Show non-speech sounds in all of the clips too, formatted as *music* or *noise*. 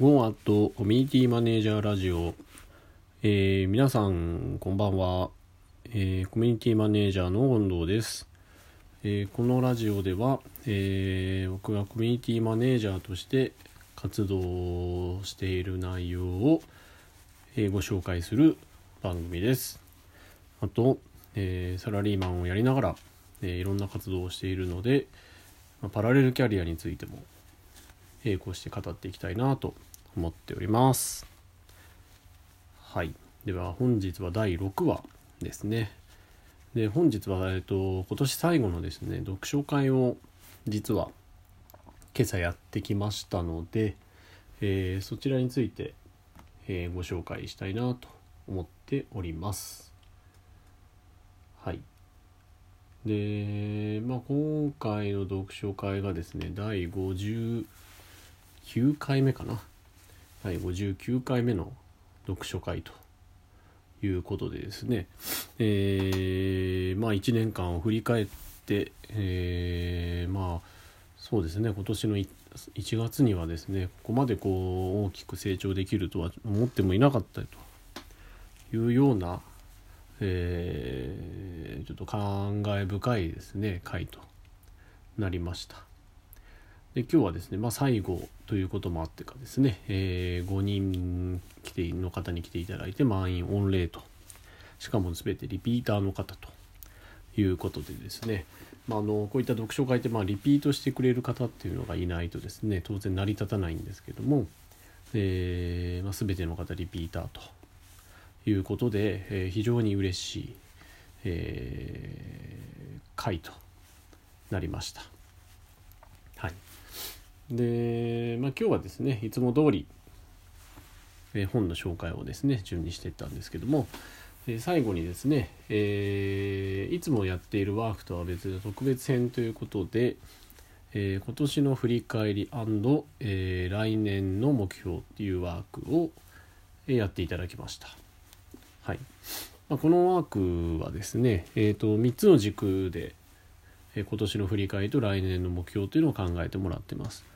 ゴーアットコミュニティマネージャーラジオ、えー、皆さんこんばんは、えー、コミュニティマネージャーの権藤です、えー、このラジオでは、え僕がコミュニティマネージャーとして活動している内容を、えご紹介する番組です。あと、えサラリーマンをやりながら、えいろんな活動をしているので、まパラレルキャリアについても並行して語っていきたいなと思っております。はい。では本日は第6話ですね。で本日は、えっと、今年最後のですね読書会を実は今朝やってきましたので、えー、そちらについて、えー、ご紹介したいなと思っております。はい。で、まあ、今回の読書会がですね第59回目かな。第59回目の読書会ということでですね、えー、まあ1年間を振り返って、えー、まあそうですね今年の1月にはですねここまでこう大きく成長できるとは思ってもいなかったというような、えー、ちょっと感慨深いですね回となりました。で今日はですね、まあ、最後ということもあってかですね、えー、5人来ての方に来ていただいて満員御礼と。しかも全てリピーターの方ということでですね、まあ、あのこういった読書会ってまあリピートしてくれる方っていうのがいないとですね当然成り立たないんですけども、えーまあ、全ての方リピーターということで、えー、非常に嬉しい、えー、回となりました。はい。で、まあ、今日はですねいつも通り、えー、本の紹介をですね順にしていったんですけども、えー、最後にですね、えー、いつもやっているワークとは別で特別編ということで、え今年の振り返り、え来年の目標っていうワークを、えやっていただきました。はいまあ、このワークはですね、えーと、と3つの軸で、え今年の振り返りと来年の目標というのを考えてもらってます。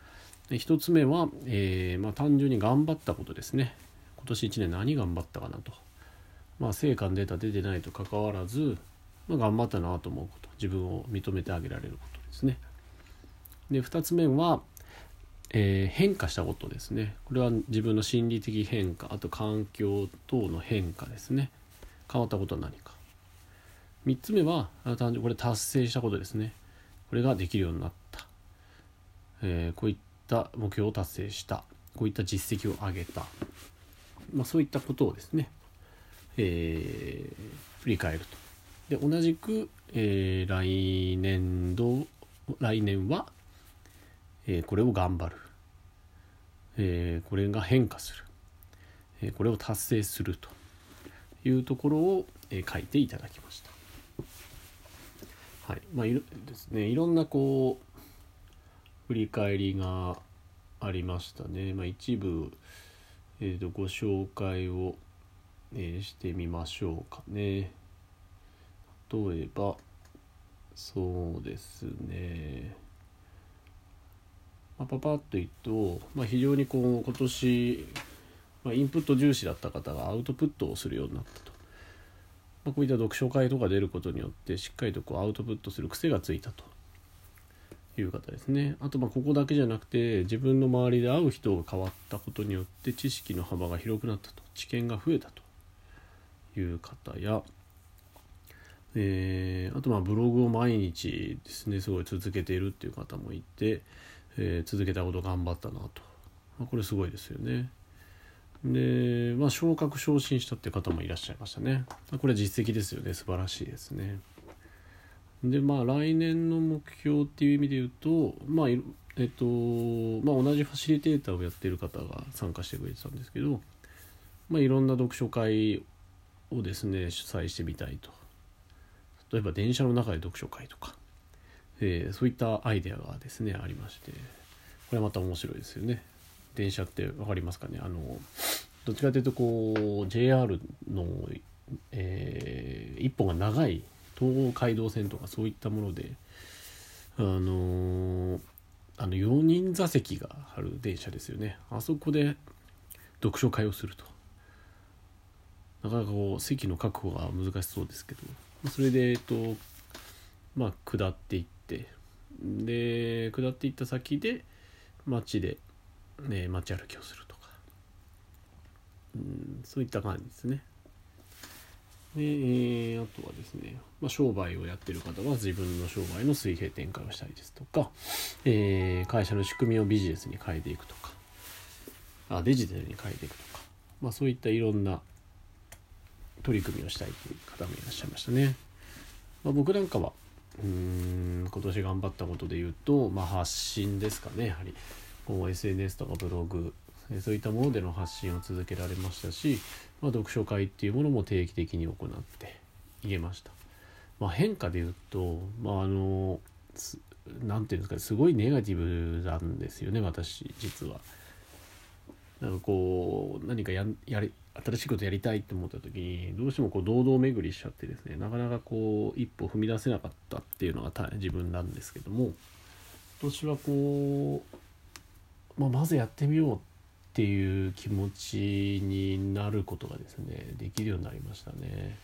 で1つ目は、えー、まあ、単純に頑張ったことですね。今年1年何頑張ったかなと、まあ、成果の出た出てないと関わらず、まあ、頑張ったなと思うこと。自分を認めてあげられることですね。で2つ目は、えー、変化したことですね。これは自分の心理的変化あと環境等の変化ですね。変わったことは何か。3つ目は単純これ達成したことですね。これができるようになった、えー、こういったった目標を達成した。こういった実績を上げた、まあ、そういったことをですね、えー、振り返ると。で同じく、えー、来年度来年は、えー、これを頑張る、えー、これが変化する、えこれを達成すると。いうところを、え書いていただきました。はい。まあいろですね、いろんなこう振り返りがありましたね。まあ、一部、えー、とご紹介を、えー、してみましょうかね。例えばそうですね。まあ、パパッと言うと、まあ、非常にこう今年、まあ、インプット重視だった方がアウトプットをするようになったと。まあ、こういった読書会とか出ることによってしっかりとこうアウトプットする癖がついたという方ですねあとまここだけじゃなくて自分の周りで会う人が変わったことによって知識の幅が広くなったと知見が増えたという方や、えー、あとまあブログを毎日ですねすごい続けているっていう方もいて、えー、続けたこと頑張ったなと、まあ、これすごいですよね。で、まあ、昇格昇進したっていう方もいらっしゃいましたね。これ実績ですよね。素晴らしいですね。でまあ来年の目標っていう意味で言うとまあえっとまあ同じファシリテーターをやってる方が参加してくれてたんですけどまあいろんな読書会をですね主催してみたいと。例えば電車の中で読書会とか、えー、そういったアイデアがですねありまして。これまた面白いですよね。電車って分かりますかね？あのどっちかというとこう JR の、えー、一本が長い東海道線とかそういったものであのあの4人座席がある電車ですよね。あそこで読書会をすると。なかなかこう席の確保が難しそうですけど。それでえっとまあ下っていって。で下っていった先で街で、ね、街歩きをするとか、うん、そういった感じですね。で、えー、あとはですね、まあ、商売をやってる方は自分の商売の水平展開をしたりですとか、えー、会社の仕組みをビジネスに変えていくとかあデジタルに変えていくとか、まあ、そういったいろんな取り組みをしたいという方もいらっしゃいましたね。まあ、僕なんかはうん今年頑張ったことで言うと、まあ、発信ですかねやはりこう SNS とかブログそういったものでの発信を続けられましたし、まあ、読書会っていうものも定期的に行っていけました。まあ、変化で言うと、まあ、あの何て言うんですかすごいネガティブなんですよね私実は。なんかこう何かややり新しいことやりたいって思った時にどうしてもこう堂々巡りしちゃってですねなかなかこう一歩踏み出せなかったっていうのが自分なんですけども今年はこう、まあ、まずやってみようってていう気持ちになることがですねできるようになりましたね。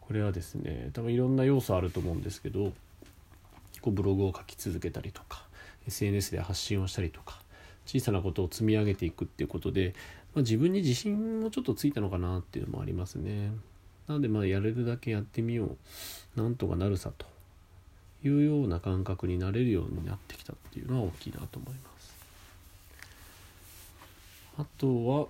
これはですね多分いろんな要素あると思うんですけどこうブログを書き続けたりとか SNS で発信をしたりとか小さなことを積み上げていくっていうことでまあ、自分に自信もちょっとついたのかなっていうのもありますね。なのでまあやれるだけやってみようなんとかなるさというような感覚になれるようになってきたっていうのは大きいなと思います。あとは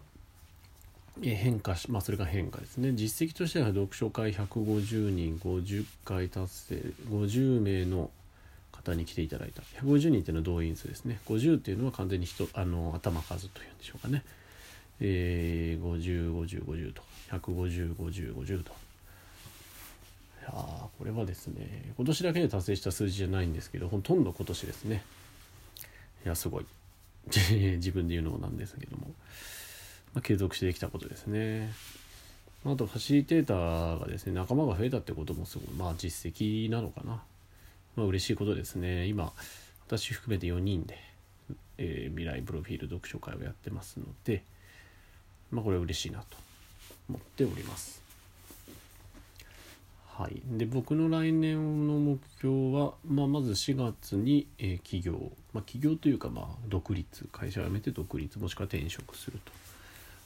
え変化しまあそれが変化ですね。実績としては読書会150人50回達成50名の方に来ていただいた。150人っていうのは動員数ですね。50っていうのは完全に人あの頭数というんでしょうかね。えー、505050と1505050と。いやこれはですね今年だけで達成した数字じゃないんですけどほとんど今年ですね。いやすごい。*laughs* 自分で言うのもなんですけども、まあ、継続してできたことですね。あとファシリテーターがですね仲間が増えたってこともすごいまあ実績なのかな。まあ嬉しいことですね。今私含めて4人で、えー、未来プロフィール読書会をやってますので、まあ、これ嬉しいなと思っております。はい、で僕の来年の目標は、まあ、まず4月に、えー、起業、まあ、起業というか、まあ、独立会社を辞めて独立もしくは転職する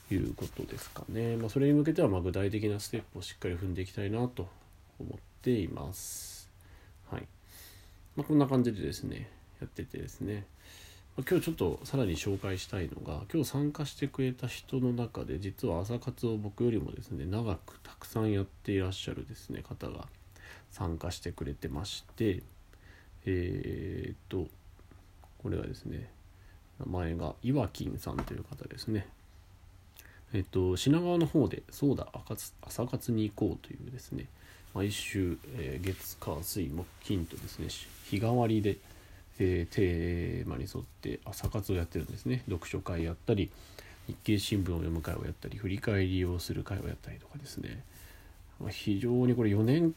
ということですかね、まあ、それに向けてはま具体的なステップをしっかり踏んでいきたいなと思っています。はい。ま、こんな感じでですねやっててですね。今日ちょっとさらに紹介したいのが今日参加してくれた人の中で実は朝活を僕よりもですね長くたくさんやっていらっしゃるですね方が参加してくれてましてえー、っとこれはですね名前がいわきんさんという方ですね。えっと品川の方でそうだ朝活に行こうというですね毎週、えー、月火水木金とですね日替わりでえー、テーマに沿って朝活をやってるんですね。読書会やったり日経新聞を読む会をやったり振り返りをする会をやったりとかですね。非常にこれ4年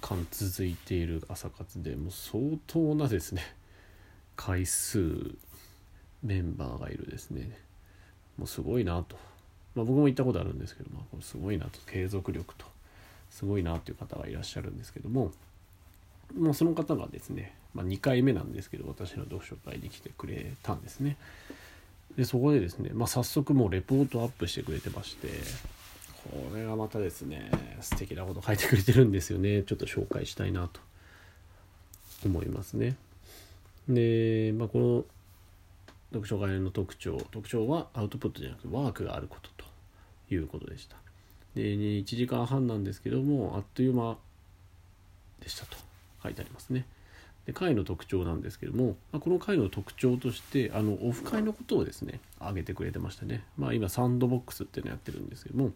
間続いている朝活でもう相当なですね回数メンバーがいるですね。もうすごいなと、まあ、僕も行ったことあるんですけど、まあ、これすごいなと。継続力とすごいなという方がいらっしゃるんですけどももうその方がですね、まあ、2回目なんですけど私の読書会に来てくれたんですね。でそこでですね、まあ、早速もうレポートアップしてくれてまして。これがまたですね素敵なこと書いてくれてるんですよね。ちょっと紹介したいなと思いますね。で、まあ、この読書会の特徴特徴はアウトプットじゃなくてワークがあることということでした。で1時間半なんですけどもあっという間でしたと書いてありますね。で会の特徴なんですけども、まあ、この会の特徴としてあのオフ会のことをですね挙げてくれてましたね。まあ、今サンドボックスっていうのやってるんですけども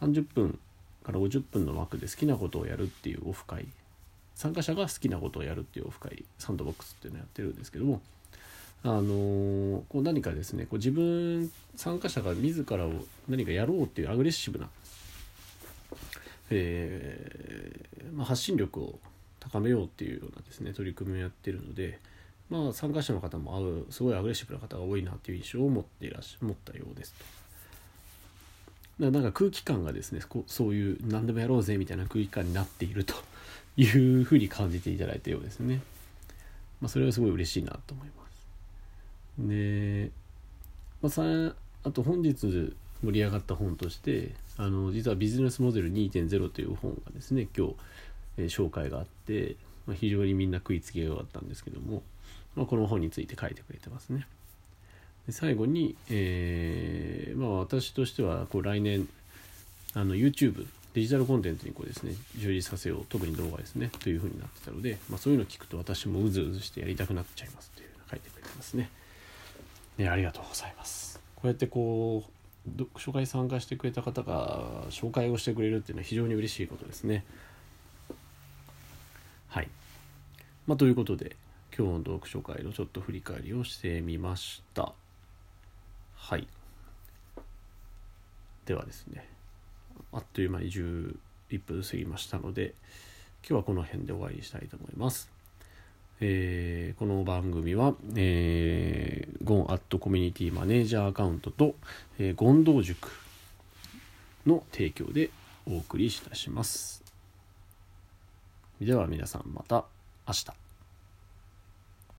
30分から50分の枠で好きなことをやるっていうオフ会参加者が好きなことをやるっていうオフ会サンドボックスっていうのをやってるんですけどもあのー、こう何かですねこう自分参加者が自らを何かやろうっていうアグレッシブな、えーまあ、発信力を高めようっていうようなですね取り組みをやってるのでまあ、参加者の方もうすごいアグレッシブな方が多いなという印象を持っていらっしゃ持ったようですと。なんか空気感がですねそういう何でもやろうぜみたいな空気感になっていると *laughs* いうふうに感じていただいたようですね。まあ、それはすごい嬉しいなと思います。で、まあ、さあと本日盛り上がった本としてあの実はビジネスモデル2.0という本がですね今日、え、紹介があって、まあ、非常にみんな食いつきが良かったんですけども、まあ、この本について書いてくれてますね。で最後に、えー、まあ、私としてはこう来年あの YouTube デジタルコンテンツにこうですね充実させよう特に動画ですねというふうになってたので、まあ、そういうのを聞くと私もうずうずしてやりたくなっちゃいますというのを書いてくれてますね。ねありがとうございます。こうやってこう読書会参加してくれた方が紹介をしてくれるっていうのは非常に嬉しいことですね。はい。まあ、ということで今日の読書会のちょっと振り返りをしてみました。はい。ではですねあっという間に11分過ぎましたので今日はこの辺で終わりにしたいと思います。えー、この番組は、えー、ゴンアットコミュニティマネージャーアカウントと、えー、ゴン道塾の提供でお送りいたします。では皆さんまた明日。